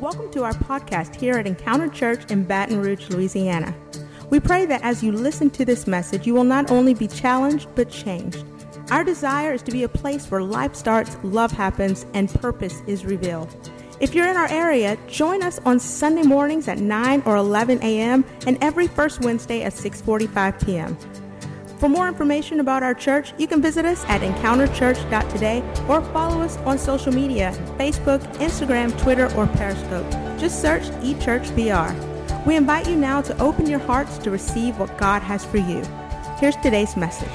Welcome to our podcast here at Encounter Church in Baton Rouge, Louisiana. We pray that as you listen to this message, you will not only be challenged, but changed. Our desire is to be a place where life starts, love happens, and purpose is revealed. If you're in our area, join us on Sunday mornings at 9 or 11 a.m. and every first Wednesday at 6:45 p.m. For more information about our church, you can visit us at encounterchurch.today or follow us on social media Facebook, Instagram, Twitter, or Periscope. Just search eChurchBR. We invite you now to open your hearts to receive what God has for you. Here's today's message.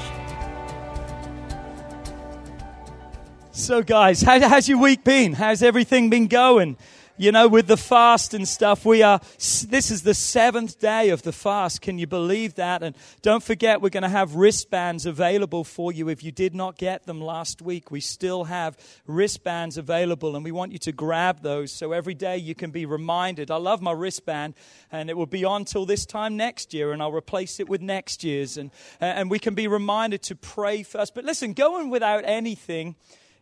So, guys, how, how's your week been? How's everything been going? You know, with the fast and stuff, we are, this is the seventh day of the fast. Can you believe that? And don't forget, we're going to have wristbands available for you. If you did not get them last week, we still have wristbands available and we want you to grab those so every day you can be reminded. I love my wristband and it will be on till this time next year and I'll replace it with next year's and, and we can be reminded to pray first. But listen, going without anything,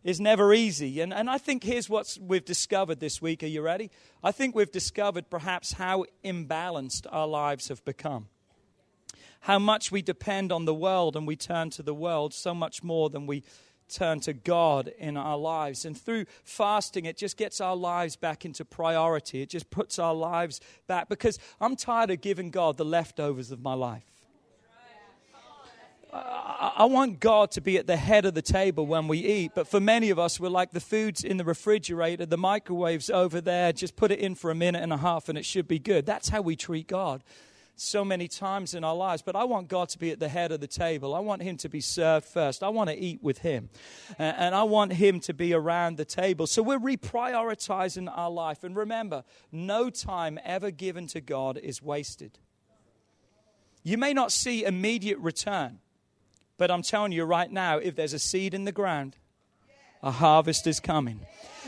is never easy. And, and I think here's what we've discovered this week. Are you ready? I think we've discovered perhaps how imbalanced our lives have become. How much we depend on the world and we turn to the world so much more than we turn to God in our lives. And through fasting, it just gets our lives back into priority. It just puts our lives back because I'm tired of giving God the leftovers of my life. I want God to be at the head of the table when we eat. But for many of us, we're like the food's in the refrigerator, the microwave's over there. Just put it in for a minute and a half and it should be good. That's how we treat God so many times in our lives. But I want God to be at the head of the table. I want Him to be served first. I want to eat with Him. And I want Him to be around the table. So we're reprioritizing our life. And remember, no time ever given to God is wasted. You may not see immediate return. But I'm telling you right now, if there's a seed in the ground, a harvest is coming.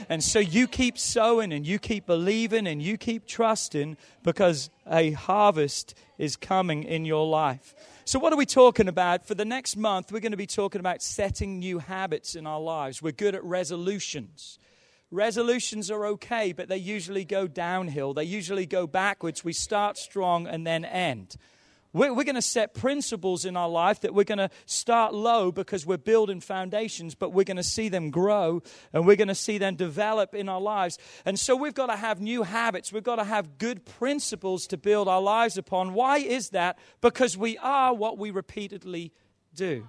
And so you keep sowing and you keep believing and you keep trusting because a harvest is coming in your life. So, what are we talking about? For the next month, we're going to be talking about setting new habits in our lives. We're good at resolutions. Resolutions are okay, but they usually go downhill, they usually go backwards. We start strong and then end. We're, going to set principles in our life that we're going to start low because we're building foundations, but we're going to see them grow and we're going to see them develop in our lives. And so we've got to have new habits. We've got to have good principles to build our lives upon. Why is that? Because we are what we repeatedly do.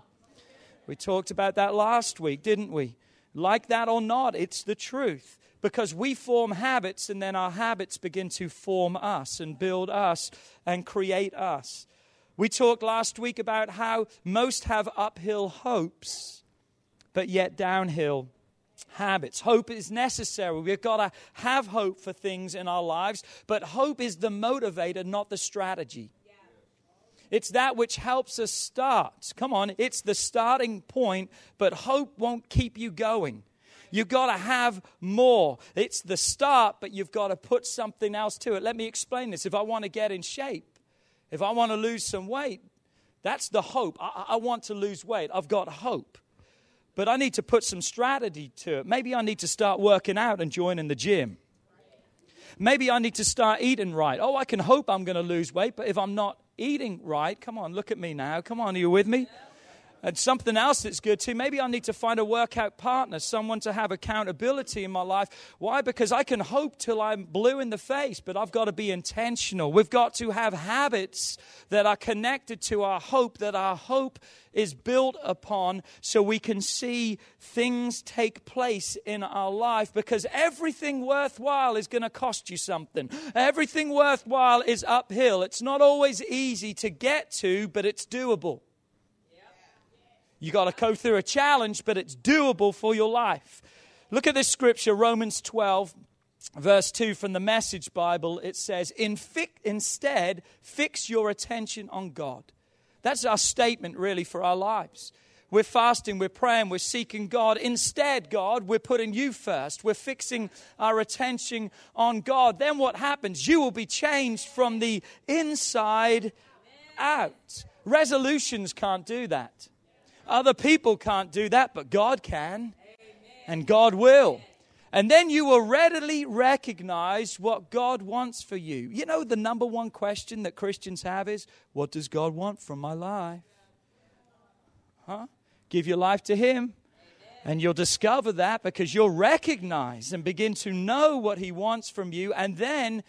We talked about that last week, didn't we? Like that or not, it's the truth because we form habits and then our habits begin to form us and build us and create us. We talked last week about how most have uphill hopes, but yet downhill habits. Hope is necessary. We've got to have hope for things in our lives, but hope is the motivator, not the strategy. It's that which helps us start. Come on, it's the starting point, but hope won't keep you going. You've got to have more. It's the start, but you've got to put something else to it. Let me explain this. If I want to get in shape, if I want to lose some weight, that's the hope. I, I, want to lose weight. I've got hope. But I need to put some strategy to it. Maybe I need to start working out and joining the gym. Maybe I need to start eating right. Oh, I can hope I'm going to lose weight, but if I'm not eating right, come on, look at me now. Come on, are you with me? And something else that's good too, maybe I need to find a workout partner, someone to have accountability in my life. Why? Because I can hope till I'm blue in the face, but I've got to be intentional. We've got to have habits that are connected to our hope, that our hope is built upon so we can see things take place in our life because everything worthwhile is going to cost you something. Everything worthwhile is uphill. It's not always easy to get to, but it's doable. You got to go through a challenge, but it's doable for your life. Look at this scripture, Romans 12, verse 2 from the Message Bible. It says, Instead, fix your attention on God. That's our statement, really, for our lives. We're fasting, we're praying, we're seeking God. Instead, God, we're putting you first. We're fixing our attention on God. Then what happens? You will be changed from the inside out. Resolutions can't do that. Other people can't do that, but God can. And God will. And then you will readily recognize what God wants for you. You know, the number one question that Christians have is what does God want from my life? Huh? Give your life to Him. And you'll discover that because you'll recognize and begin to know what He wants from you, and then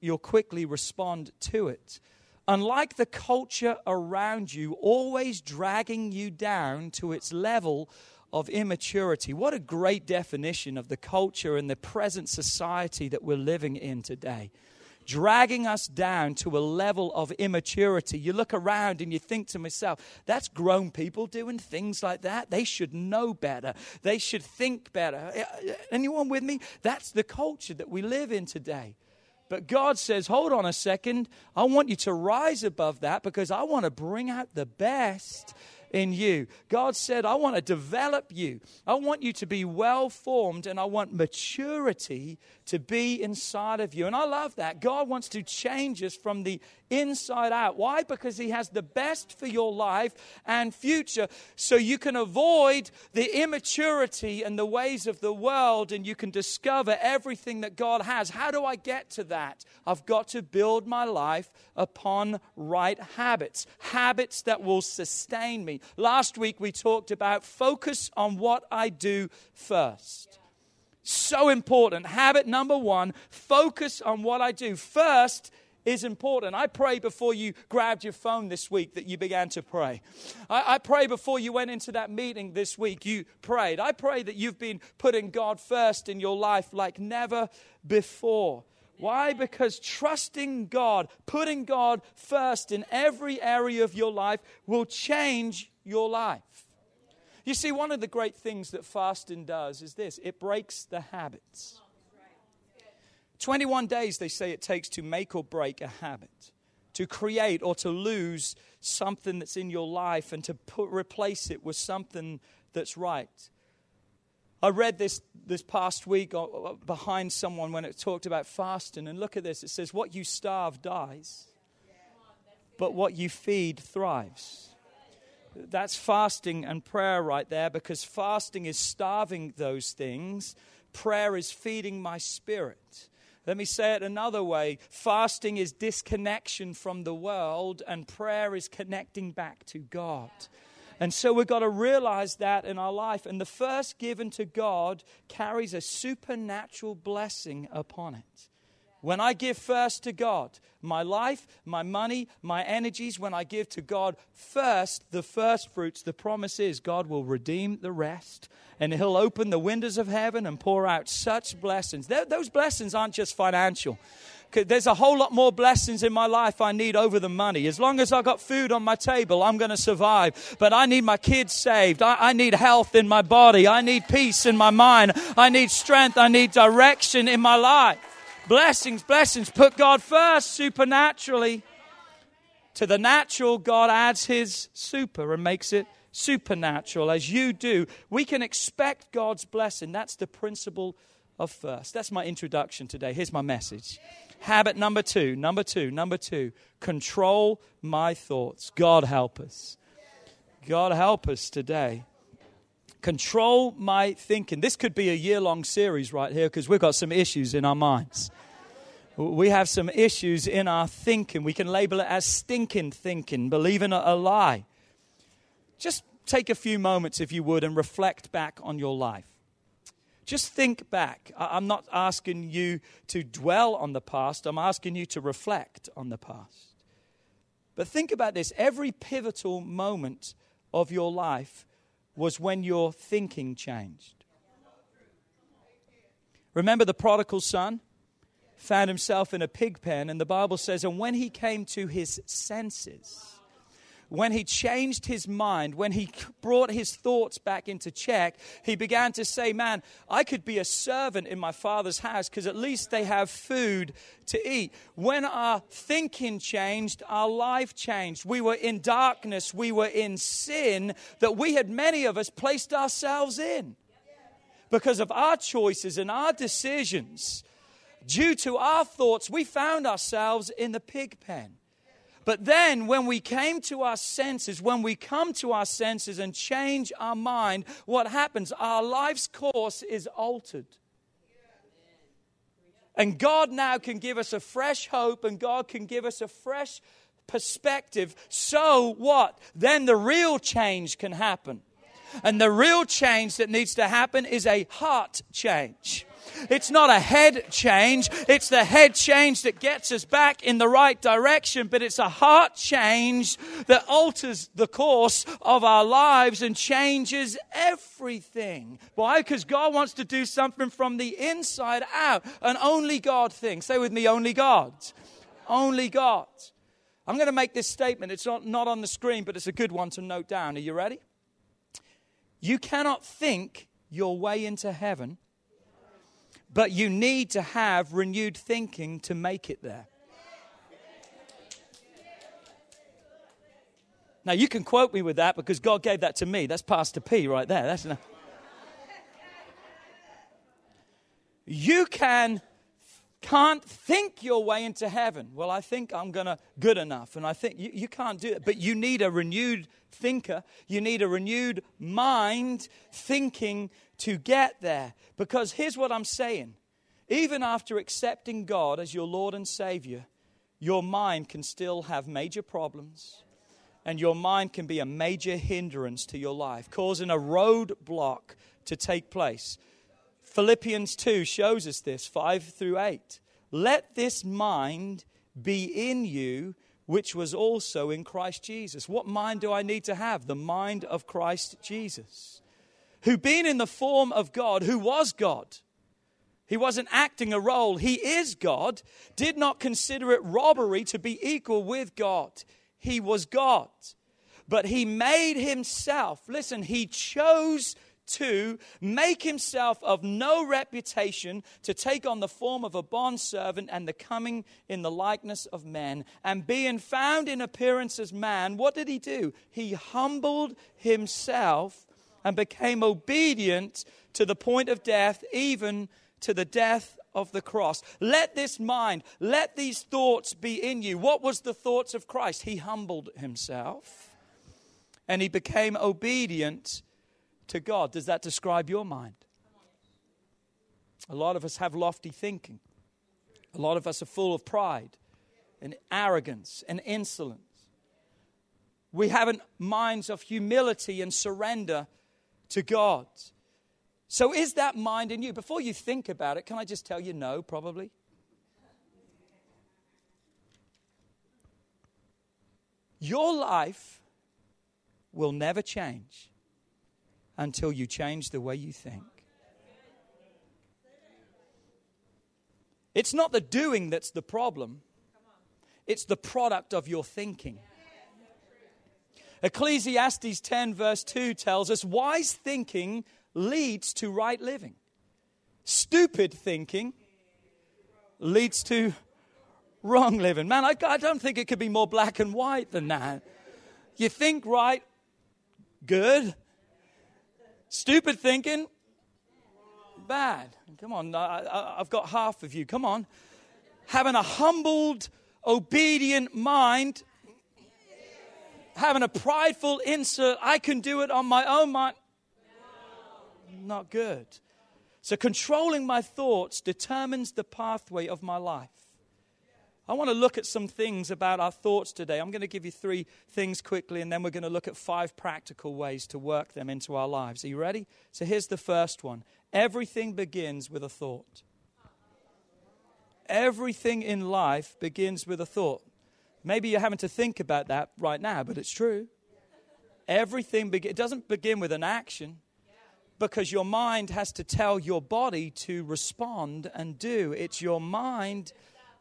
you'll quickly respond to it. Unlike the culture around you, always dragging you down to its level of immaturity. What a great definition of the culture and the present society that we're living in today. Dragging us down to a level of immaturity. You look around and you think to myself, that's grown people doing things like that. They should know better. They should think better. Anyone with me? That's the culture that we live in today. But God says, hold on a second. I want you to rise above that because I want to bring out the best in you. God said, I want to develop you. I want you to be well formed and I want maturity to be inside of you. And I love that. God wants to change us from the inside out. Why? Because He has the best for your life and future so you can avoid the immaturity and the ways of the world and you can discover everything that God has. How do I get to that? I've got to build my life upon right habits, habits that will sustain me. Last week we talked about focus on what I do first. So important. Habit number one focus on what I do first is important. I pray before you grabbed your phone this week that you began to pray. I, I, pray before you went into that meeting this week, you prayed. I pray that you've been putting God first in your life like never before. Why? Because trusting God, putting God first in every area of your life will change your life. You see, one of the great things that fasting does is this it breaks the habits. 21 days, they say it takes to make or break a habit, to create or to lose something that's in your life and to put, replace it with something that's right. I read this this past week uh, uh, behind someone when it talked about fasting, and look at this. It says, What you starve dies, but what you feed thrives. That's fasting and prayer right there because fasting is starving those things, prayer is feeding my spirit. Let me say it another way fasting is disconnection from the world, and prayer is connecting back to God. And so we've got to realize that in our life. And the first given to God carries a supernatural blessing upon it. When I give first to God, my life, my money, my energies, when I give to God first, the first fruits, the promise is God will redeem the rest and He'll open the windows of heaven and pour out such blessings. those blessings aren't just financial. There's a whole lot more blessings in my life I need over the money. As long as I've got food on my table, I'm going to survive. But I need my kids saved. I, I need health in my body. I need peace in my mind. I need strength. I need direction in my life. Blessings, blessings. Put God first supernaturally. To the natural, God adds his super and makes it supernatural as you do. We can expect God's blessing. That's the principle of first. That's my introduction today. Here's my message. Habit number two, number two, number two control my thoughts. God help us. God help us today. Control my thinking. This could be a year long series right here because we've got some issues in our minds. We have some issues in our thinking. We can label it as stinking thinking, believing a, lie. Just take a few moments, if you would, and reflect back on your life. Just think back. I'm not asking you to dwell on the past, I'm asking you to reflect on the past. But think about this every pivotal moment of your life was when your thinking changed. Remember the prodigal son? Found himself in a pig pen, and the Bible says, and when he came to his senses, when he changed his mind, when he brought his thoughts back into check, he began to say, Man, I could be a servant in my father's house because at least they have food to eat. When our thinking changed, our life changed. We were in darkness, we were in sin that we had, many of us, placed ourselves in because of our choices and our decisions. Due to our thoughts, we found ourselves in the pig pen. But then, when we came to our senses, when we come to our senses and change our mind, what happens? Our life's course is altered. And God now can give us a fresh hope and God can give us a fresh perspective. So what? Then the real change can happen. And the real change that needs to happen is a heart change. It's not a head change. It's the head change that gets us back in the right direction, but it's a heart change that alters the course of our lives and changes everything. Why? Because God wants to do something from the inside out. An only God thing. Say with me, only God. Only God. I'm going to make this statement. It's not, not on the screen, but it's a good one to note down. Are you ready? You cannot think your way into heaven but you need to have renewed thinking to make it there. Now, you can quote me with that because God gave that to me. That's Pastor P right there. That's enough. You can can't think your way into heaven. Well, I think I'm gonna good enough, and I think you, you can't do it. But you need a renewed thinker. You need a renewed mind thinking to get there. Because here's what I'm saying even after accepting God as your Lord and Savior, your mind can still have major problems, and your mind can be a major hindrance to your life, causing a roadblock to take place. Philippians 2 shows us this 5 through 8. Let this mind be in you, which was also in Christ Jesus. What mind do I need to have? The mind of Christ Jesus who, being in the form of God, who was God, he wasn't acting a role, he is God, did not consider it robbery to be equal with God. He was God. But he made himself, listen, he chose to make himself of no reputation, to take on the form of a bondservant and the coming in the likeness of men. And being found in appearance as man, what did he do? He humbled himself and became obedient to the point of death, even to the death of the cross. Let this mind, let these thoughts be in you. What was the thoughts of Christ? He humbled himself and he became obedient to God. Does that describe your mind? A lot of us have lofty thinking. A lot of us are full of pride and arrogance and insolence. We haven't minds of humility and surrender to God. So, is that mind in you? Before you think about it, can I just tell you no, probably? Your life will never change until you change the way you think. It's not the doing that's the problem, it's the product of your thinking. Ecclesiastes 10, verse 2 tells us wise thinking leads to right living, stupid thinking leads to wrong living. Man, I, I don't think it could be more black and white than that. You think right, good. Stupid thinking, bad. Come on, I, have got half of you. Come on. Having a humbled, obedient mind, having a prideful insert, I can do it on my own mind. Not good. So, controlling my thoughts determines the pathway of my life. I want to look at some things about our thoughts today. I'm going to give you three things quickly, and then we're going to look at five practical ways to work them into our lives. Are you ready? So, here's the first one everything begins with a thought. Everything in life begins with a thought. Maybe you're having to think about that right now, but it's true. Everything be- it doesn't begin with an action because your mind has to tell your body to respond and do. It's your mind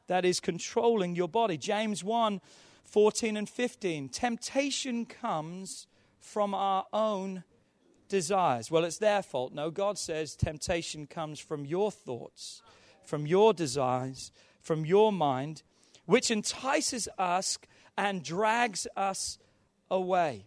that is controlling your body. James 1 14 and 15. Temptation comes from our own desires. Well, it's their fault. No, God says temptation comes from your thoughts, from your desires, from your mind which entices us and drags us away.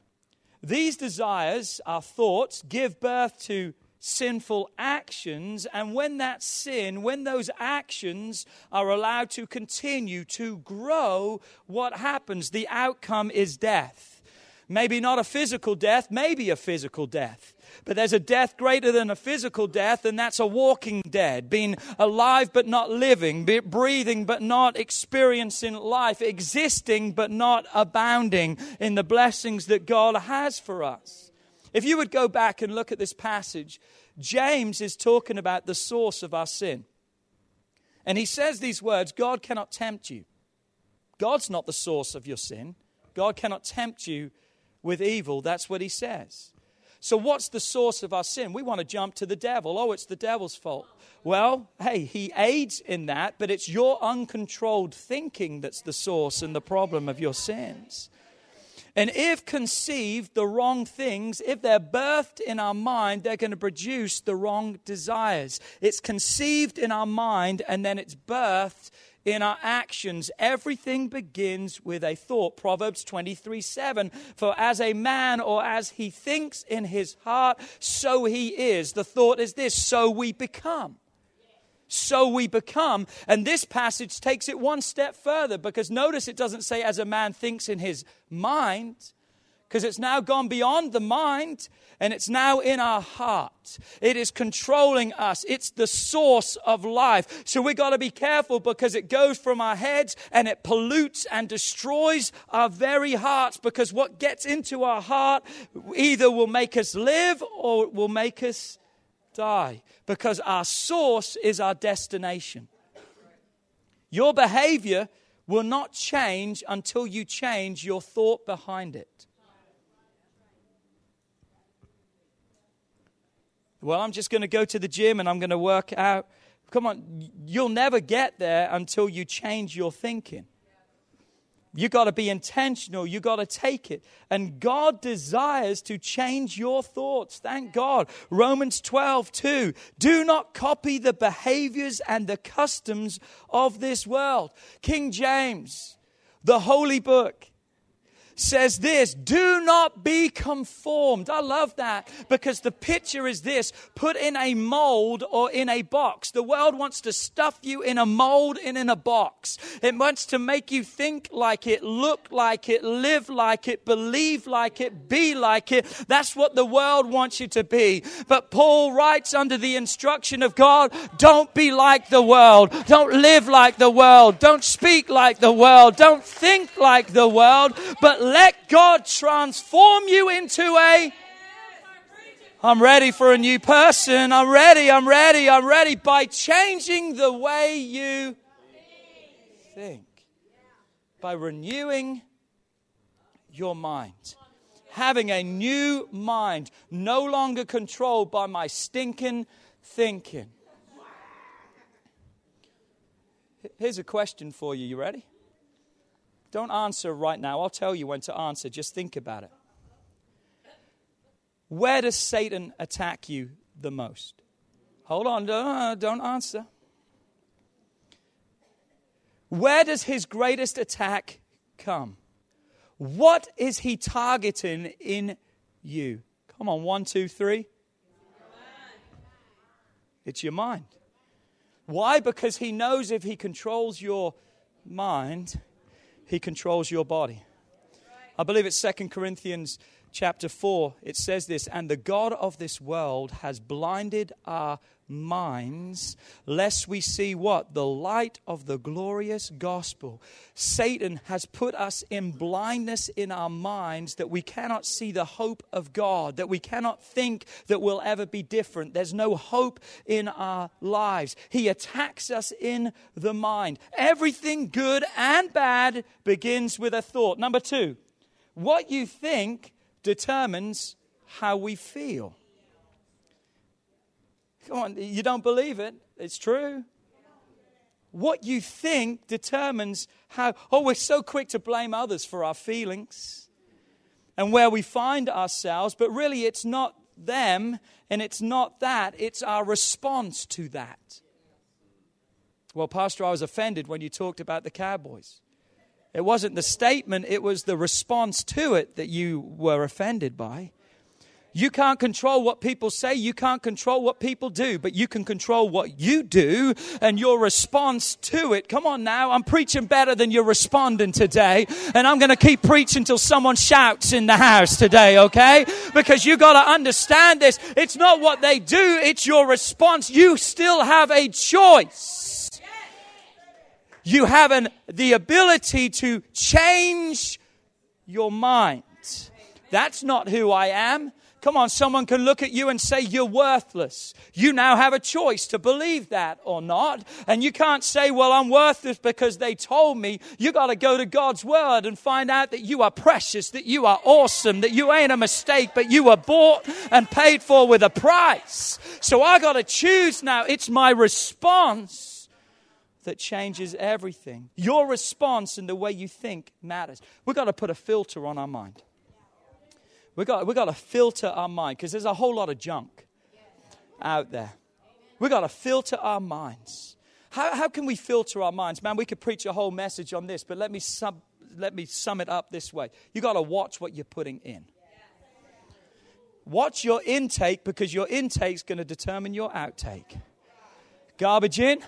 These desires, our thoughts, give birth to sinful actions, and when that sin, when those actions are allowed to continue to grow, what happens? The outcome is death. Maybe not a physical death, maybe a physical death. But there's a death greater than a physical death, and that's a walking dead, being alive but not living, breathing but not experiencing life, existing but not abounding in the blessings that God has for us. If you would go back and look at this passage, James is talking about the source of our sin. And he says these words God cannot tempt you. God's not the source of your sin. God cannot tempt you with evil. That's what he says. So, what's the source of our sin? We want to jump to the devil. Oh, it's the devil's fault. Well, hey, he aids in that, but it's your uncontrolled thinking that's the source and the problem of your sins. And if conceived the wrong things, if they're birthed in our mind, they're going to produce the wrong desires. It's conceived in our mind and then it's birthed in our actions. Everything begins with a thought. Proverbs 23 7. For as a man or as he thinks in his heart, so he is. The thought is this so we become so we become. And this passage takes it one step further because notice it doesn't say as a man thinks in his mind, because it's now gone beyond the mind and it's now in our heart. It is controlling us. It's the source of life. So we've got to be careful because it goes from our heads and it pollutes and destroys our very hearts because what gets into our heart either will make us live or will make us die because our source is our destination. Your behavior will not change until you change your thought behind it. Well, I'm just going to go to the gym and I'm going to work out. Come on, you'll never get there until you change your thinking. You got to be intentional. You got to take it. And God desires to change your thoughts. Thank God. Romans 12, 2. Do not copy the behaviors and the customs of this world. King James, the holy book, says this do not be conformed. I love that because the picture is this put in a mold or in a box. The world wants to stuff you in a mold and in a box. It wants to make you think like it, look like it, live like it, believe like it, be like it. That's what the world wants you to be. But Paul writes under the instruction of God don't be like the world, don't live like the world, don't speak like the world, don't think like the world, but let God transform you into a. I'm ready for a new person. I'm ready. I'm ready. I'm ready by changing the way you think, by renewing your mind. Having a new mind, no longer controlled by my stinking thinking. Here's a question for you. You ready? Don't answer right now. I'll tell you when to answer. Just think about it. Where does Satan attack you the most? Hold on, uh, don't answer. Where does his greatest attack come? What is he targeting in you? Come on, one, two, three. It's your mind. Why? Because he knows if he controls your mind, he controls your body. I believe it's Second Corinthians chapter 4. It says this, and the God of this world has blinded our minds, lest we see what? The light of the glorious gospel. Satan has put us in blindness in our minds that we cannot see the hope of God, that we cannot think that we'll ever be different. There's no hope in our lives. He attacks us in the mind. Everything good and bad begins with a thought. Number two, what you think determines how we feel. Come on, you don't believe it. It's true. What you think determines how. Oh, we're so quick to blame others for our feelings and where we find ourselves, but really it's not them and it's not that, it's our response to that. Well, Pastor, I was offended when you talked about the Cowboys. It wasn't the statement, it was the response to it that you were offended by. You can't control what people say. You can't control what people do, but you can control what you do and your response to it. Come on now. I'm preaching better than you're responding today. And I'm going to keep preaching until someone shouts in the house today, okay? Because you got to understand this. It's not what they do. It's your response. You still have a choice. You have an, the ability to change your mind. That's not who I am. Come on, someone can look at you and say you're worthless. You now have a choice to believe that or not. And you can't say, well, I'm worthless because they told me. You got to go to God's word and find out that you are precious, that you are awesome, that you ain't a mistake, but you were bought and paid for with a price. So I got to choose now. It's my response that changes everything. Your response and the way you think matters. We've got to put a filter on our mind. We've got, we got to filter our mind because there's a whole lot of junk out there. We've got to filter our minds. How, how can we filter our minds? Man, we could preach a whole message on this, but let me, sub, let me sum it up this way. You've got to watch what you're putting in. Watch your intake because your intake is going to determine your outtake. Garbage in,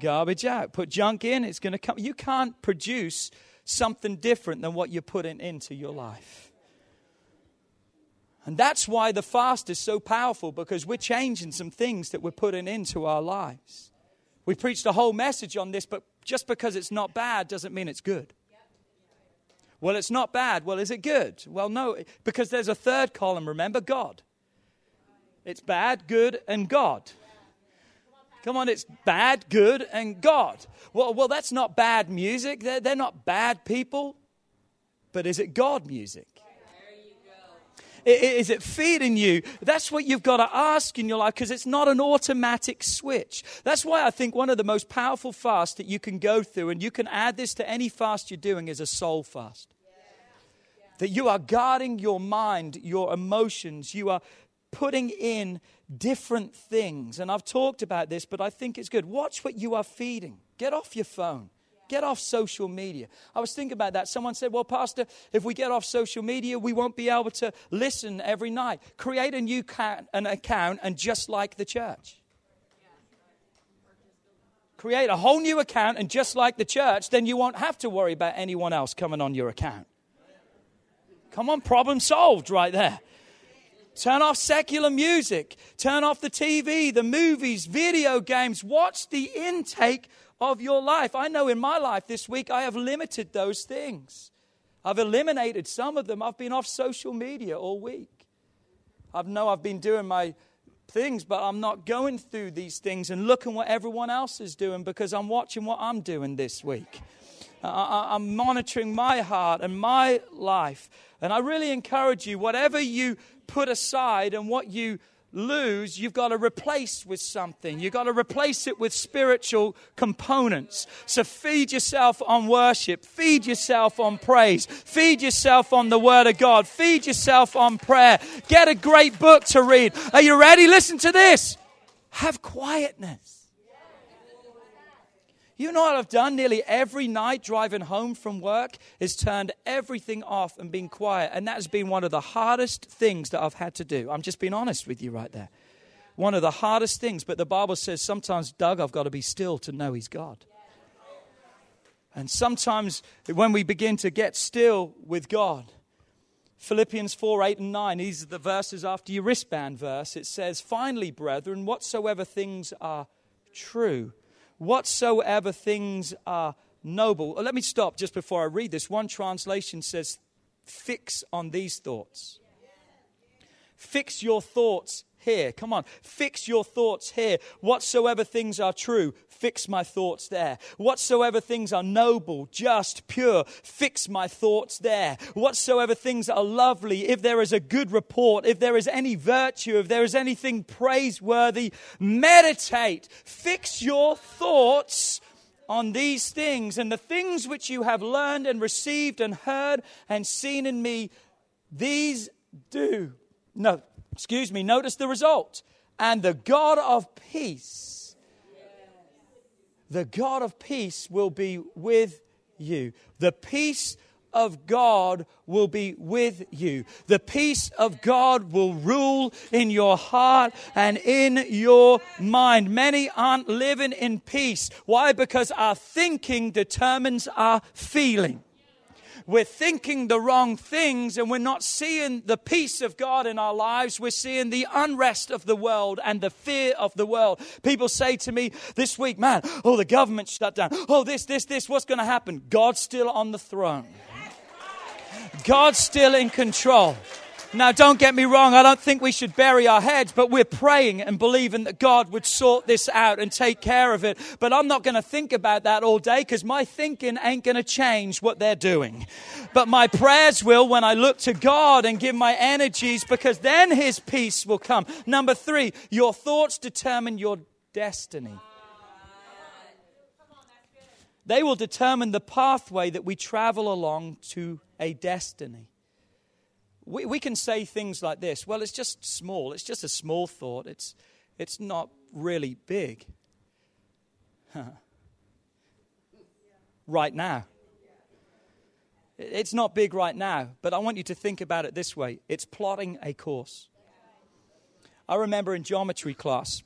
garbage out. Put junk in, it's going to come. You can't produce something different than what you're putting into your life. And that's why the fast is so powerful because we're changing some things that we're putting into our lives. We preached a whole message on this, but just because it's not bad doesn't mean it's good. Well, it's not bad. Well, is it good? Well, no, because there's a third column, remember? God. It's bad, good, and God. Come on, it's bad, good, and God. Well, well that's not bad music. They're, they're not bad people. But is it God music? Is it feeding you? That's what you've got to ask in your life because it's not an automatic switch. That's why I think one of the most powerful fasts that you can go through, and you can add this to any fast you're doing, is a soul fast. That you are guarding your mind, your emotions, you are putting in different things. And I've talked about this, but I think it's good. Watch what you are feeding. Get off your phone. Get off social media. I was thinking about that. Someone said, Well, Pastor, if we get off social media, we won't be able to listen every night. Create a new ca- an account and just like the church. Create a whole new account and just like the church, then you won't have to worry about anyone else coming on your account. Come on, problem solved right there. Turn off secular music. Turn off the TV, the movies, video games. Watch the intake of your life. I know in my life this week I have limited those things. I've eliminated some of them. I've been off social media all week. I know I've been doing my things, but I'm not going through these things and looking what everyone else is doing because I'm watching what I'm doing this week. I'm monitoring my heart and my life. And I really encourage you, whatever you put aside and what you lose, you've got to replace with something. You've got to replace it with spiritual components. So feed yourself on worship, feed yourself on praise, feed yourself on the Word of God, feed yourself on prayer. Get a great book to read. Are you ready? Listen to this. Have quietness. You know what I've done nearly every night driving home from work is turned everything off and been quiet. And that has been one of the hardest things that I've had to do. I'm just being honest with you right there. One of the hardest things. But the Bible says sometimes, Doug, I've got to be still to know He's God. And sometimes when we begin to get still with God, Philippians 4 8 and 9, these are the verses after your wristband verse. It says, Finally, brethren, whatsoever things are true whatsoever things are noble. Let me stop just before I read this. One translation says, fix on these thoughts. Fix your thoughts here. Come on, fix your thoughts here. Whatsoever things are true, fix my thoughts there. Whatsoever things are noble, just, pure, fix my thoughts there. Whatsoever things are lovely, if there is a good report, if there is any virtue, if there is anything praiseworthy, meditate. Fix your thoughts on these things and the things which you have learned and received and heard and seen in me, these do. No, excuse me, notice the result. And the God of peace the God of peace will be with you. The peace of God will be with you. The peace of God will rule in your heart and in your mind. Many aren't living in peace. Why? Because our thinking determines our feeling we're thinking the wrong things and we're not seeing the peace of God in our lives. We're seeing the unrest of the world and the fear of the world. People say to me this week, man, oh, the government shut down. Oh, this, this, this, what's going to happen? God's still on the throne. God's still in control. Now, don't get me wrong, I don't think we should bury our heads, but we're praying and believing that God would sort this out and take care of it. But I'm not going to think about that all day because my thinking ain't going to change what they're doing. But my prayers will when I look to God and give my energies because then His peace will come. Number three, your thoughts determine your destiny. They will determine the pathway that we travel along to a destiny we, we can say things like this well, it's just small, it's just a small thought, it's, it's not really big. right now. It's not big right now, but I want you to think about it this way it's plotting a course. I remember in geometry class,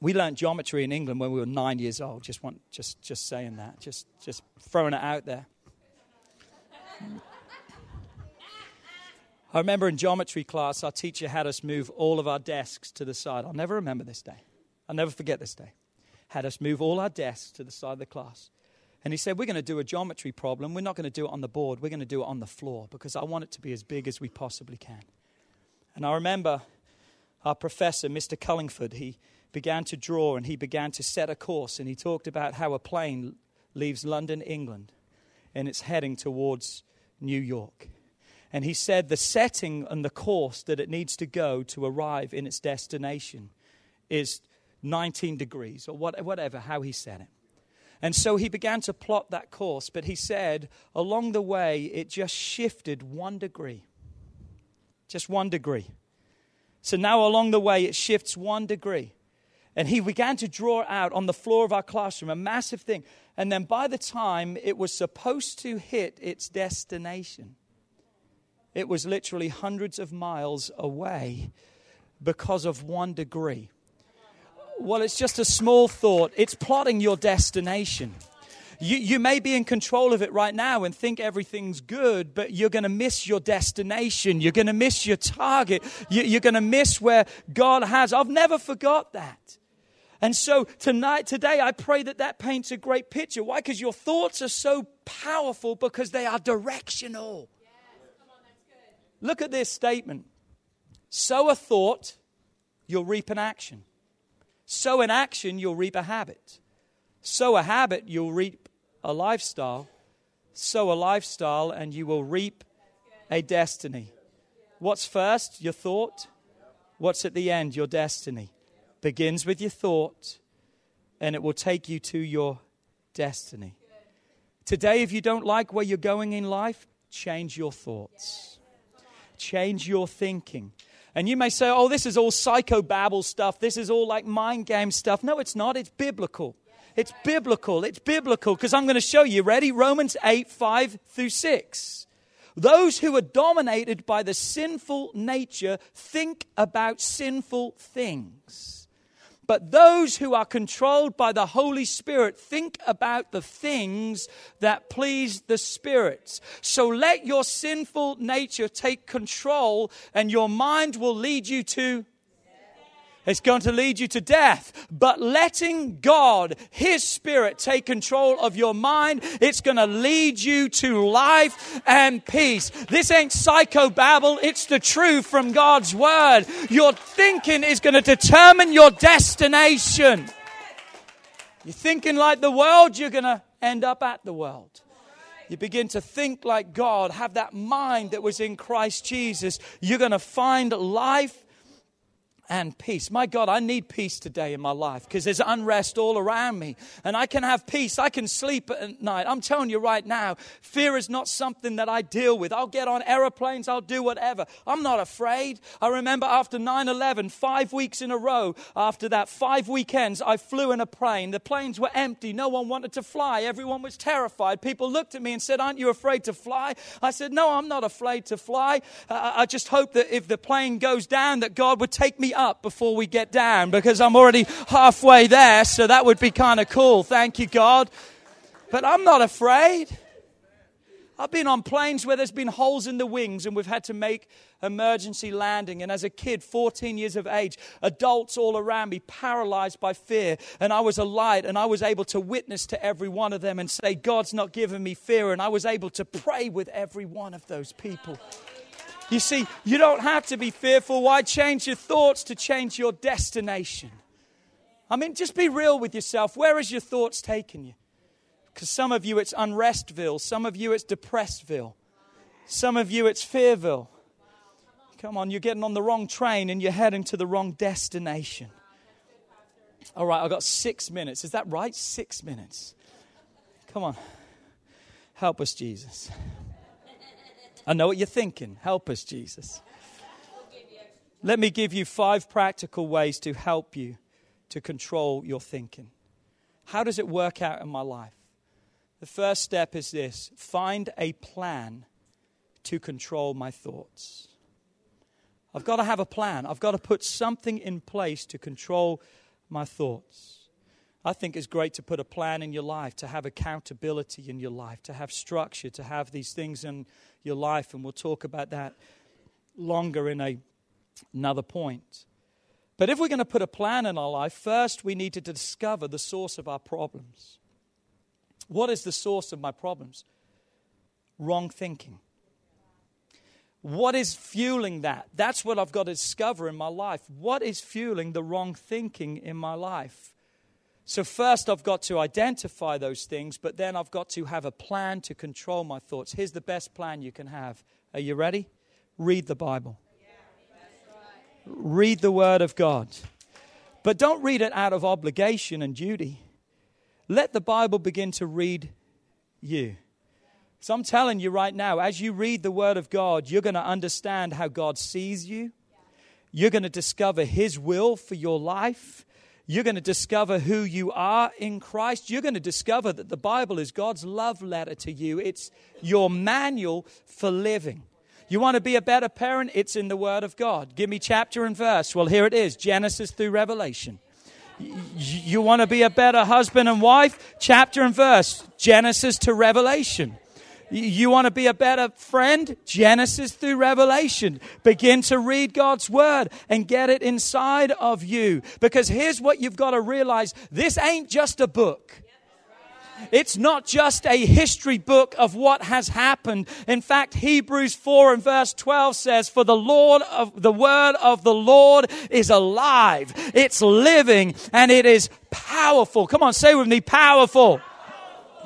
we learned geometry in England when we were nine years old. Just want, just, just saying that, just, just throwing it out there. I remember in geometry class, our teacher had us move all of our desks to the side. I'll never remember this day. I'll never forget this day. Had us move all our desks to the side of the class. And he said, We're going to do a geometry problem. We're not going to do it on the board. We're going to do it on the floor because I want it to be as big as we possibly can. And I remember our professor, Mr. Cullingford, he began to draw and he began to set a course. And he talked about how a plane leaves London, England, and it's heading towards New York. And he said the setting and the course that it needs to go to arrive in its destination is 19 degrees or whatever, how he said it. And so he began to plot that course, but he said along the way it just shifted one degree. Just one degree. So now along the way it shifts one degree. And he began to draw out on the floor of our classroom a massive thing. And then by the time it was supposed to hit its destination, it was literally hundreds of miles away because of one degree. Well, it's just a small thought. It's plotting your destination. You, you may be in control of it right now and think everything's good, but you're going to miss your destination. You're going to miss your target. You, you're going to miss where God has. I've never forgot that. And so tonight, today, I pray that that paints a great picture. Why? Because your thoughts are so powerful because they are directional. Look at this statement sow a thought, you'll reap an action. Sow an action, you'll reap a habit. Sow a habit, you'll reap a lifestyle. Sow a lifestyle, and you will reap a destiny. What's first? Your thought. What's at the end? Your destiny. Begins with your thought, and it will take you to your destiny. Today, if you don't like where you're going in life, change your thoughts change your thinking. And you may say, oh, this is all psychobabble stuff. This is all like mind game stuff. No, it's not. It's biblical. It's biblical. It's biblical because I'm going to show you. Ready? Romans 8, 5 through 6. Those who are dominated by the sinful nature think about sinful things. But those who are controlled by the Holy Spirit think about the things that please the Spirit. So let your sinful nature take control, and your mind will lead you to it's going to lead you to death. But letting God, His Spirit, take control of your mind, it's going to lead you to life and peace. This ain't psychobabble, it's the truth from God's Word. Your thinking is going to determine your destination. You're thinking like the world, you're going to end up at the world you begin to think like God, have that mind that was in Christ Jesus, you're going to find life and peace. My God, I need peace today in my life because there's unrest all around me. And I can have peace. I can sleep at night. I'm telling you right now, fear is not something that I deal with. I'll get on aeroplanes, I'll do whatever. I'm not afraid. I remember after 9 11, five weeks in a row, after that, five weekends, I flew in a plane. The planes were empty. No one wanted to fly. Everyone was terrified. People looked at me and said, Aren't you afraid to fly? I said, No, I'm not afraid to fly. I just hope that if the plane goes down, that God would take me up before we get down because I'm already halfway there, so that would be kind of cool. Thank you, God. But I'm not afraid. I've been on planes where there's been holes in the wings and we've had to make emergency landing. And as a kid, 14 years of age, adults all around me paralyzed by fear. And I was a light and I was able to witness to every one of them and say, God's not given me fear. And I was able to pray with every one of those people. You see, you don't have to be fearful. Why change your thoughts to change your destination? I mean, just be real with yourself. Where has your thoughts taken you? Because some of you it's Unrestville, some of you it's Depressedville, some of you it's Fearville. Come on, you're getting on the wrong train and you're heading to the wrong destination. All right, I've got six minutes. Is that right? Six minutes. Come on. Help us, Jesus. I know what you're thinking. Help us, Jesus. Let me give you five practical ways to help you to control your thinking. How does it work out in my life? The first step is this find a plan to control my thoughts. I've got to have a plan. I've got to put something in place to control my thoughts. I think it's great to put a plan in your life, to have accountability in your life, to have structure, to have these things in your life. And we'll talk about that longer in a, another point. But if we're going to put a plan in our life, first we need to discover the source of our problems. What is the source of my problems? Wrong thinking. What is fueling that? That's what I've got to discover in my life. What is fueling the wrong thinking in my life? So, first, I've got to identify those things, but then I've got to have a plan to control my thoughts. Here's the best plan you can have. Are you ready? Read the Bible, read the Word of God. But don't read it out of obligation and duty. Let the Bible begin to read you. So I'm telling you right now, as you read the Word of God, you're going to understand how God sees you. You're going to discover His will for your life. You're going to discover who you are in Christ. You're going to discover that the Bible is God's love letter to you, it's your manual for living. You want to be a better parent? It's in the Word of God. Give me chapter and verse. Well, here it is Genesis through Revelation. You want to be a better husband and wife? Chapter and verse. Genesis to Revelation. You want to be a better friend? Genesis through Revelation. Begin to read God's word and get it inside of you. Because here's what you've got to realize this ain't just a book. It's not just a history book of what has happened. In fact, Hebrews 4 and verse 12 says, For the Lord of the word of the Lord is alive. It's living and it is powerful. Come on, say with me, powerful.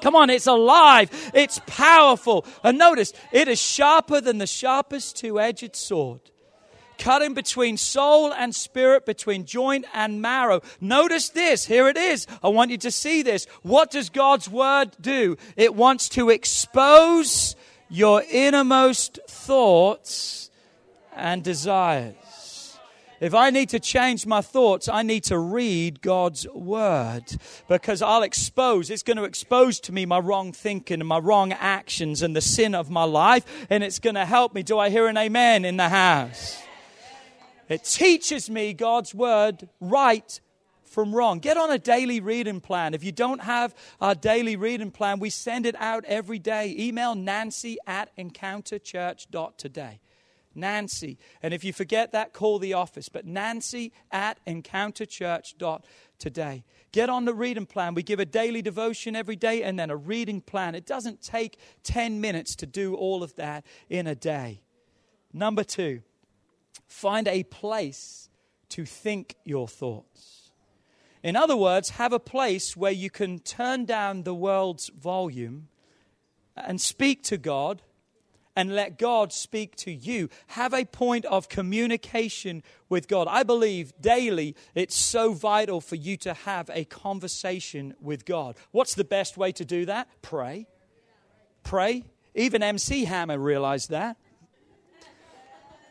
Come on, it's alive. It's powerful. And notice, it is sharper than the sharpest two edged sword cutting between soul and spirit, between joint and marrow. Notice this. Here it is. I want you to see this. What does God's word do? It wants to expose your innermost thoughts and desires. If I need to change my thoughts, I need to read God's word because I'll expose, it's going to expose to me my wrong thinking and my wrong actions and the sin of my life, and it's going to help me. Do I hear an amen in the house? It teaches me God's word right from wrong. Get on a daily reading plan. If you don't have our daily reading plan, we send it out every day. Email nancy at encounterchurch.today. Nancy. And if you forget that, call the office. But Nancy at encounterchurch.today. Get on the reading plan. We give a daily devotion every day and then a reading plan. It doesn't take 10 minutes to do all of that in a day. Number two, find a place to think your thoughts. In other words, have a place where you can turn down the world's volume and speak to God and let God speak to you. Have a point of communication with God. I believe daily it's so vital for you to have a conversation with God. What's the best way to do that? Pray. Pray. Even MC Hammer realized that.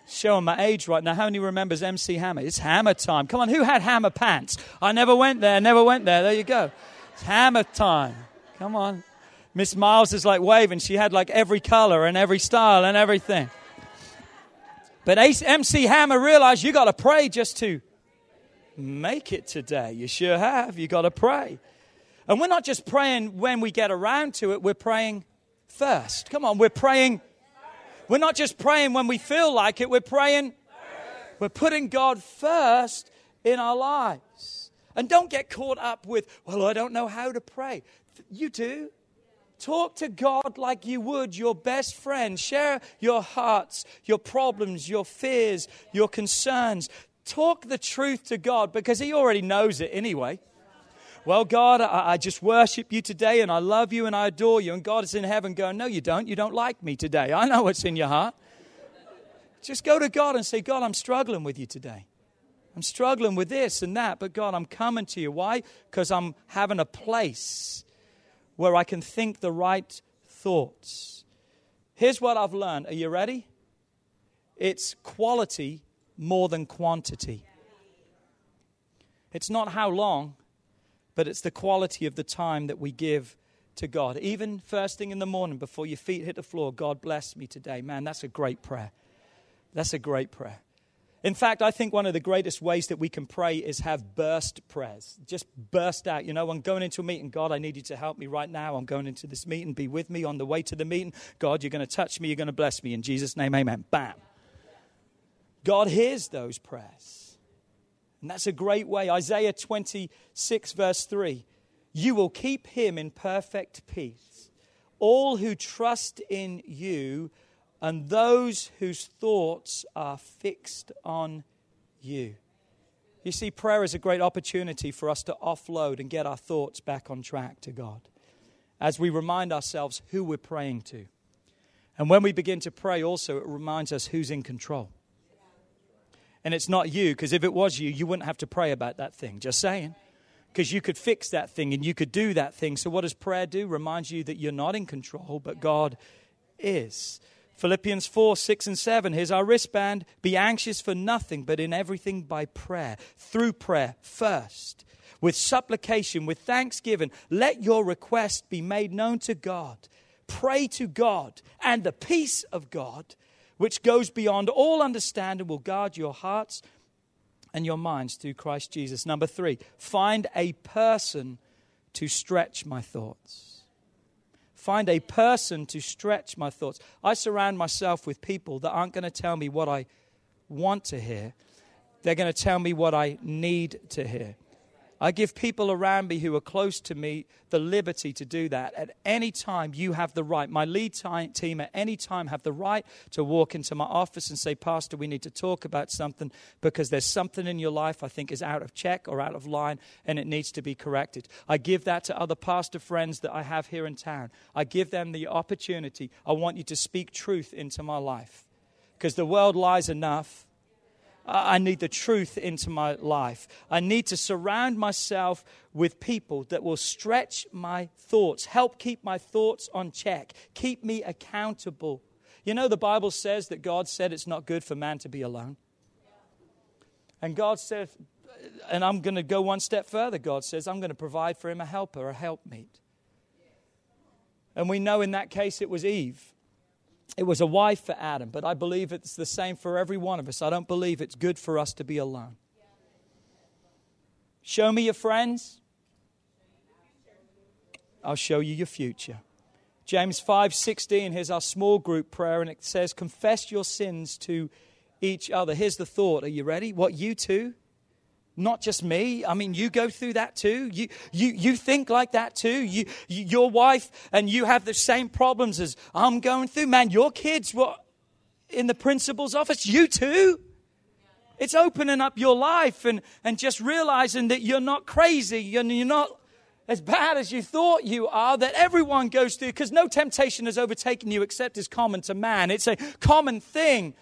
Showing my age right now. How many remembers MC Hammer? It's hammer time. Come on, who had hammer pants? I never went there, never went there. There you go. It's hammer time. Come on. Miss Miles is like waving. She had like every color and every style and everything. But MC Hammer realized you got to pray just to make it today. You sure have. You got to pray. And we're not just praying when we get around to it, we're praying first. Come on, we're praying. We're not just praying when we feel like it, we're praying. We're putting God first in our lives. And don't get caught up with, well, I don't know how to pray. You do. Talk to God like you would your best friend. Share your hearts, your problems, your fears, your concerns. Talk the truth to God because He already knows it anyway. Well, God, I, I, just worship you today and I love you and I adore you. And God is in heaven going, No, you don't. You don't like me today. I know what's in your heart. Just go to God and say, God, I'm struggling with you today. I'm struggling with this and that, but God, I'm coming to you. Why? Because I'm having a place where I can think the right thoughts. Here's what I've learned. Are you ready? It's quality more than quantity. It's not how long, but it's the quality of the time that we give to God. Even first thing in the morning before your feet hit the floor, God bless me today. Man, that's a great prayer. That's a great prayer. In fact, I think one of the greatest ways that we can pray is have burst prayers. Just burst out. You know, I'm going into a meeting. God, I need you to help me right now. I'm going into this meeting. Be with me on the way to the meeting. God, you're going to touch me. You're going to bless me. In Jesus' name, amen. Bam. God hears those prayers. And that's a great way. Isaiah 26, verse 3 You will keep him in perfect peace. All who trust in you and those whose thoughts are fixed on you. You see, prayer is a great opportunity for us to offload and get our thoughts back on track to God as we remind ourselves who we're praying to. And when we begin to pray, also, it reminds us who's in control. And it's not you, because if it was you, you wouldn't have to pray about that thing. Just saying. Because you could fix that thing and you could do that thing. So, what does prayer do? Reminds you that you're not in control, but God is. Philippians 4 6 and 7. Here's our wristband. Be anxious for nothing, but in everything by prayer, through prayer first, with supplication, with thanksgiving. Let your request be made known to God. Pray to God, and the peace of God, which goes beyond all understanding, will guard your hearts and your minds through Christ Jesus. Number three, find a person to stretch my thoughts find a person to stretch my thoughts. I surround myself with people that aren't going to tell me what I want to hear, they're going to tell me what I need to hear. I give people around me who are close to me the liberty to do that. At any time, you have the right. My lead team at any time have the right to walk into my office and say, Pastor, we need to talk about something because there's something in your life I think is out of check or out of line and it needs to be corrected. I give that to other pastor friends that I have here in town. I give them the opportunity. I want you to speak truth into my life because the world lies enough I need the truth into my life. I need to surround myself with people that will stretch my thoughts, help keep my thoughts on check, keep me accountable. You know, the Bible says that God said it's not good for man to be alone. And God said, and I'm going to go one step further. God says, I'm going to provide for him a helper, a helpmeet. And we know in that case it was Eve. It was a wife for Adam, but I believe it's the same for every one of us. I don't believe it's good for us to be alone. Show me your friends. I'll show you your future. James 5:16 here's our small group prayer and it says confess your sins to each other. Here's the thought. Are you ready? What you too not just me. I mean, you go through that too. You, you, you think like that too. You, you, your wife and you have the same problems as I'm going through. Man, your kids were in the principal's office. You too. It's opening up your life and, and just realizing that you're not crazy you're not as bad as you thought you are that everyone goes through because no temptation has overtaken you except is common to man. It's a common thing.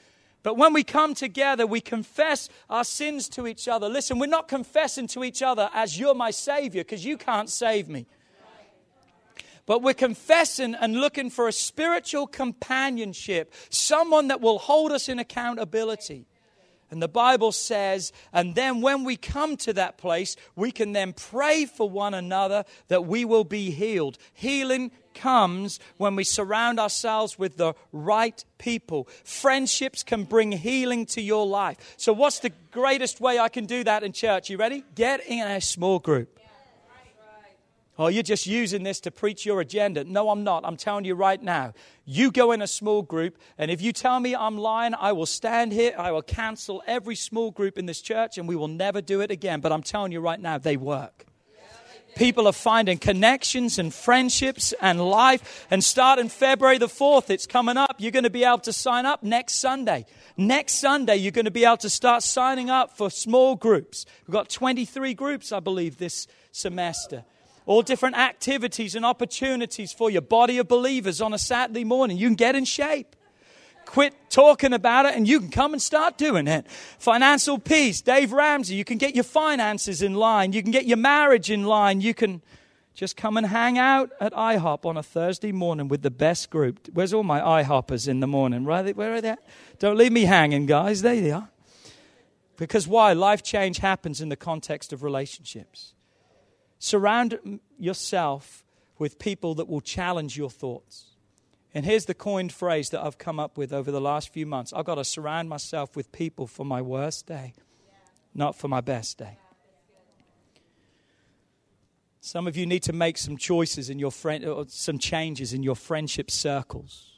But when we come together, we confess our sins to each other. Listen, we're not confessing to each other as you're my Savior because you can't save me. But we're confessing and looking for a spiritual companionship, someone that will hold us in accountability. And the Bible says, and then when we come to that place, we can then pray for one another that we will be healed. Healing comes when we surround ourselves with the right people. Friendships can bring healing to your life. So, what's the greatest way I can do that in church? You ready? Get in a small group. Oh, you're just using this to preach your agenda. No, I'm not. I'm telling you right now. You go in a small group, and if you tell me I'm lying, I will stand here. I will cancel every small group in this church, and we will never do it again. But I'm telling you right now, they work. People are finding connections and friendships and life. And starting February the 4th, it's coming up. You're going to be able to sign up next Sunday. Next Sunday, you're going to be able to start signing up for small groups. We've got 23 groups, I believe, this semester all different activities and opportunities for your body of believers on a Saturday morning. You can get in shape. Quit talking about it and you can come and start doing it. Financial peace, Dave Ramsey, you can get your finances in line. You can get your marriage in line. You can just come and hang out at IHOP on a Thursday morning with the best group. Where's all my IHOPers in the morning? Right, where are they? Don't leave me hanging, guys. There they are. Because why? Life change happens in the context of relationships. Surround yourself with people that will challenge your thoughts. And here's the coined phrase that I've come up with over the last few months I've got to surround myself with people for my worst day, not for my best day. Some of you need to make some choices in your friend, or some changes in your friendship circles,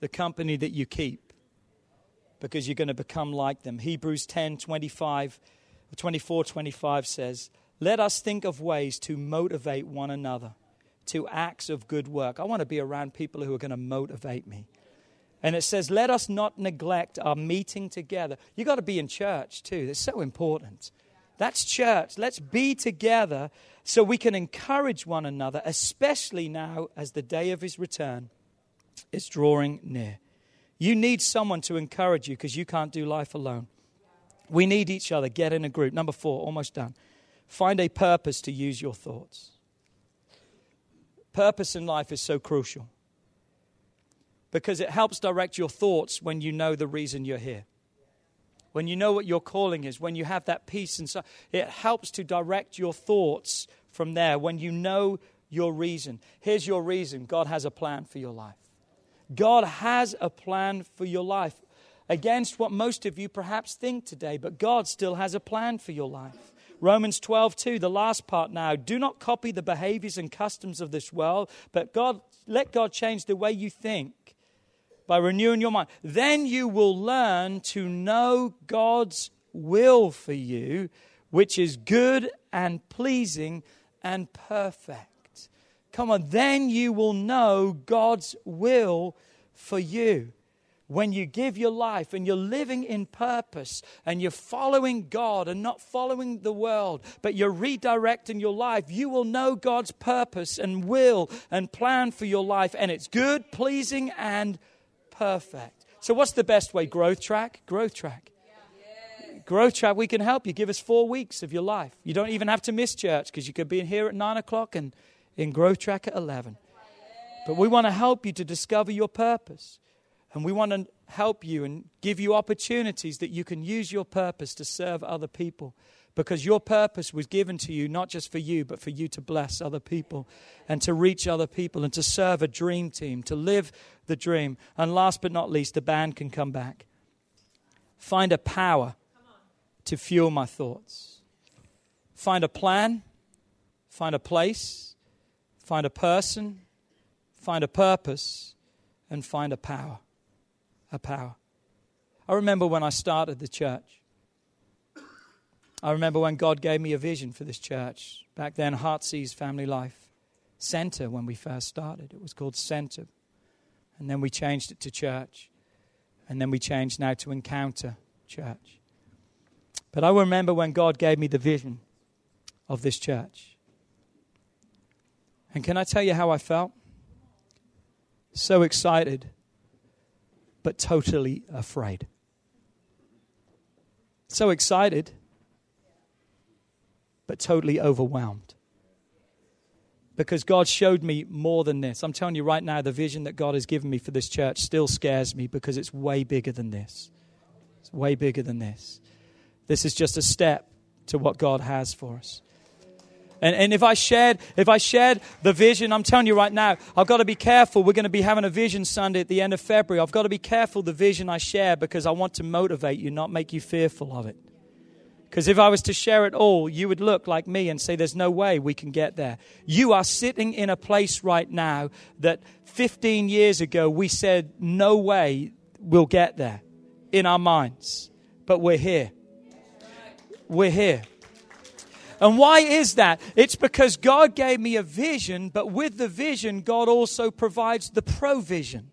the company that you keep, because you're going to become like them. Hebrews 10 25, 24 25 says, let us think of ways to motivate one another to acts of good work. I want to be around people who are going to motivate me. And it says, let us not neglect our meeting together. You've got to be in church too. That's so important. That's church. Let's be together so we can encourage one another, especially now as the day of his return is drawing near. You need someone to encourage you because you can't do life alone. We need each other. Get in a group. Number four, almost done. Find a purpose to use your thoughts. Purpose in life is so crucial because it helps direct your thoughts when you know the reason you're here. When you know what your calling is, when you have that peace inside, it helps to direct your thoughts from there when you know your reason. Here's your reason God has a plan for your life. God has a plan for your life against what most of you perhaps think today, but God still has a plan for your life. Romans 12, 2, the last part now. Do not copy the behaviors and customs of this world, but God, let God change the way you think by renewing your mind. Then you will learn to know God's will for you, which is good and pleasing and perfect. Come on, then you will know God's will for you when you give your life and you're living in purpose and you're following God and not following the world, but you're redirecting your life, you will know God's purpose and will and plan for your life, and it's good, pleasing, and perfect. So, what's the best way? Growth track? Growth track. Growth track, we can help you. Give us four weeks of your life. You don't even have to miss church because you could be in here at nine o'clock and in growth track at 11. But we want to help you to discover your purpose. And we want to help you and give you opportunities that you can use your purpose to serve other people. Because your purpose was given to you not just for you, but for you to bless other people and to reach other people and to serve a dream team, to live the dream. And last but not least, the band can come back. Find a power to fuel my thoughts. Find a plan, find a place, find a person, find a purpose, and find a power a power. I remember when I started the church. I remember when God gave me a vision for this church. Back then, Heartsease Family Life Center, when we first started, it was called Center. And then we changed it to church. And then we changed now to Encounter Church. But I remember when God gave me the vision of this church. And can I tell you how I felt? So excited, but totally afraid. So excited, but totally overwhelmed. Because God showed me more than this. I'm telling you right now, the vision that God has given me for this church still scares me because it's way bigger than this. It's way bigger than this. This is just a step to what God has for us. And, and if I shared if I shared the vision, I'm telling you right now, I've got to be careful. We're going to be having a vision Sunday at the end of February. I've got to be careful the vision I share because I want to motivate you, not make you fearful of it. Because if I was to share it all, you would look like me and say, There's no way we can get there. You are sitting in a place right now that 15 years ago we said, No way we'll get there in our minds. But we're here. We're here. And why is that? It's because God gave me a vision, but with the vision, God also provides the provision.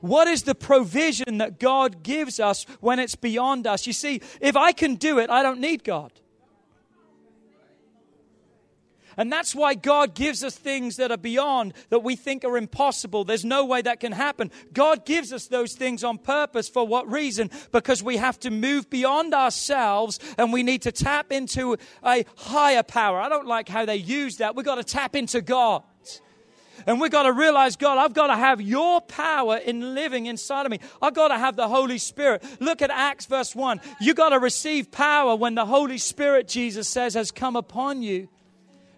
What is the provision that God gives us when it's beyond us? You see, if I can do it, I don't need God. And that's why God gives us things that are beyond, that we think are impossible. There's no way that can happen. God gives us those things on purpose. For what reason? Because we have to move beyond ourselves and we need to tap into a higher power. I don't like how they use that. We've got to tap into God. And we've got to realize, God, I've got to have your power in living inside of me. I've got to have the Holy Spirit. Look at Acts verse 1. You've got to receive power when the Holy Spirit, Jesus says, has come upon you.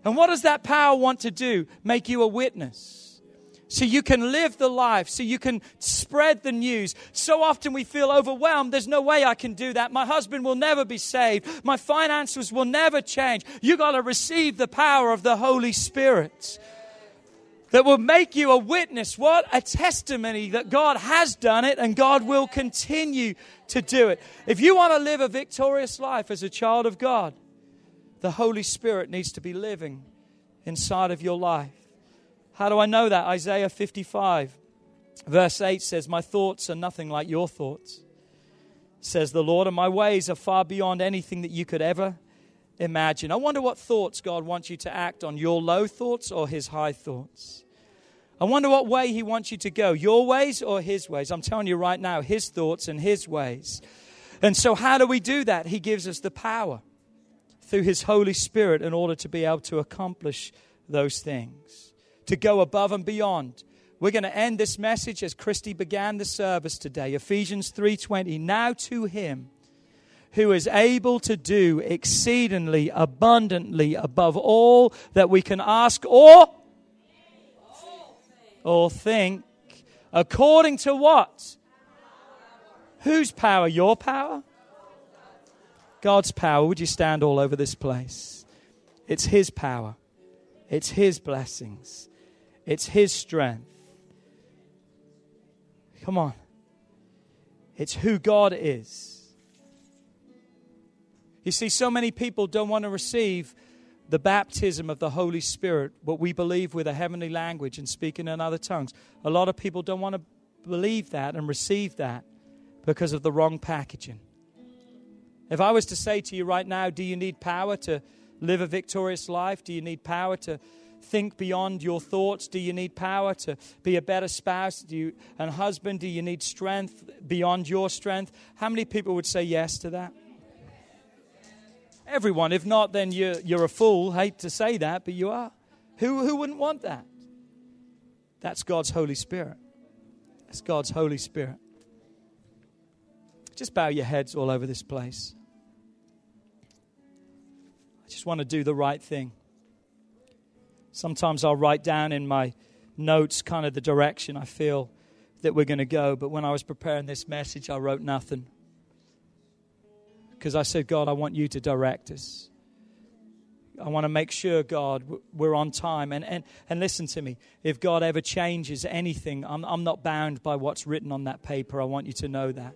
And what does that power want to do? Make you a witness. So you can live the life, so you can spread the news. So often we feel overwhelmed. There's no way I can do that. My husband will never be saved. My finances will never change. You got to receive the power of the Holy Spirit that will make you a witness. What? A testimony that God has done it and God will continue to do it. If you want to live a victorious life as a child of God, the Holy Spirit needs to be living inside of your life. How do I know that? Isaiah 55, verse 8 says, My thoughts are nothing like your thoughts, says the Lord, and my ways are far beyond anything that you could ever imagine. I wonder what thoughts God wants you to act on your low thoughts or his high thoughts. I wonder what way he wants you to go, your ways or his ways. I'm telling you right now, his thoughts and his ways. And so, how do we do that? He gives us the power through His Holy Spirit in order to be able to accomplish those things, to go above and beyond. We're going to end this message as Christy began the service today. Ephesians 3:20. Now to him who is able to do exceedingly abundantly above all that we can ask or or think according to what? Whose power? Your power? God's power. Would you stand all over this place? It's His power, it's His blessings, it's His strength. Come on. It's who God is. You see, so many people don't want to receive the baptism of the Holy Spirit, what we believe with a heavenly language and speaking in other tongues. A lot of people don't want to believe that and receive that because of the wrong packaging. If I was to say to you right now, do you need power to live a victorious life? Do you need power to think beyond your thoughts? Do you need power to be a better spouse? Do you, and husband, do you need strength beyond your strength? How many people would say yes to that? Everyone. If not, then you're, you're a fool. Hate to say that, but you are. Who, who wouldn't want that? That's God's Holy Spirit. That's God's Holy Spirit. Just bow your heads all over this place just want to do the right thing. Sometimes I'll write down in my notes kind of the direction I feel that we're going to go, but when I was preparing this message, I wrote nothing. Because I said, God, I want you to direct us. I want to make sure, God, we're on time. And, and, and listen to me. If God ever changes anything, I'm, I'm not bound by what's written on that paper. I want you to know that.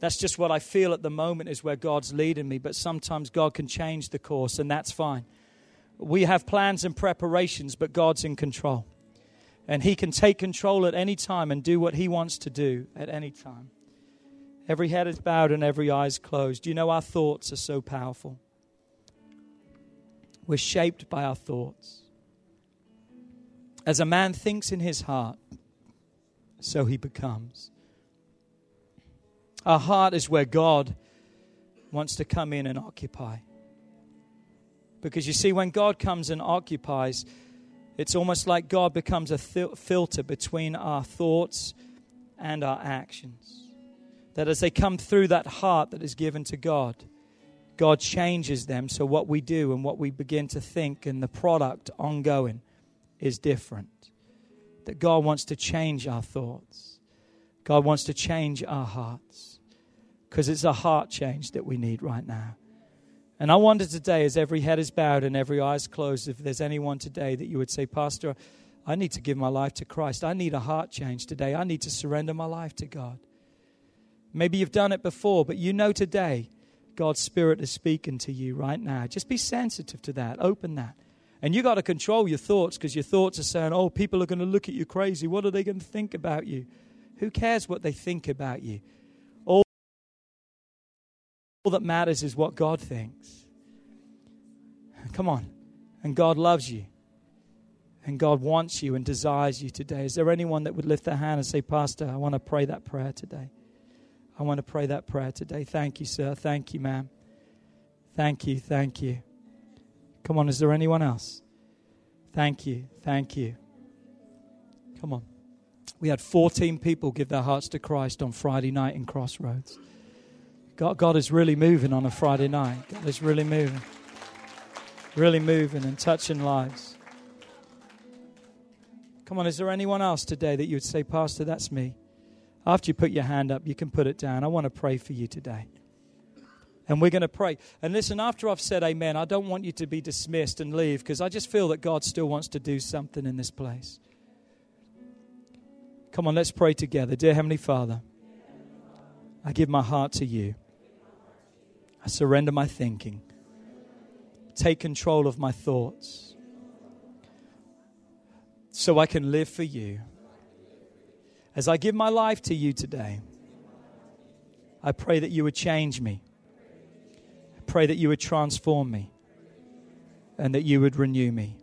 That's just what I feel at the moment is where God's leading me. But sometimes God can change the course, and that's fine. We have plans and preparations, but God's in control. And He can take control at any time and do what He wants to do at any time. Every head is bowed and every eye is closed. You know, our thoughts are so powerful. We're shaped by our thoughts. As a man thinks in his heart, so he becomes. Our heart is where God wants to come in and occupy. Because you see, when God comes and occupies, it's almost like God becomes a filter between our thoughts and our actions. That as they come through that heart that is given to God, God changes them so what we do and what we begin to think and the product ongoing is different. That God wants to change our thoughts, God wants to change our hearts because it's a heart change that we need right now. And I wonder today, as every head is bowed and every eye is closed, if there's anyone today that you would say, Pastor, I need to give my life to Christ. I need a heart change today. I need to surrender my life to God. Maybe you've done it before, but you know today God's Spirit is speaking to you right now. Just be sensitive to that. Open that. And you got to control your thoughts because your thoughts are saying, oh, people are going to look at you crazy. What are they going to think about you? Who cares what they think about you? All that matters is what God thinks. Come on. And God loves you. And God wants you and desires you today. Is there anyone that would lift their hand and say, Pastor, I want to pray that prayer today? I want to pray that prayer today. Thank you, sir. Thank you, ma'am. Thank you. Thank you. Come on, is there anyone else? Thank you. Thank you. Come on. We had 14 people give their hearts to Christ on Friday night in Crossroads. God, God is really moving on a Friday night. God is really moving. Really moving and touching lives. Come on, is there anyone else today that you would say, Pastor, that's me? After you put your hand up, you can put it down. I want to pray for you today. And we're going to pray. And listen, after I've said amen, I don't want you to be dismissed and leave because I just feel that God still wants to do something in this place. Come on, let's pray together. Dear Heavenly Father, I give my heart to you. I surrender my thinking. Take control of my thoughts so I can live for you. As I give my life to you today, I pray that you would change me. I pray that you would transform me and that you would renew me.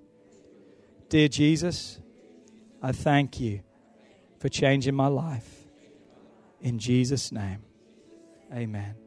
Dear Jesus, I thank you for changing my life. In Jesus' name, amen.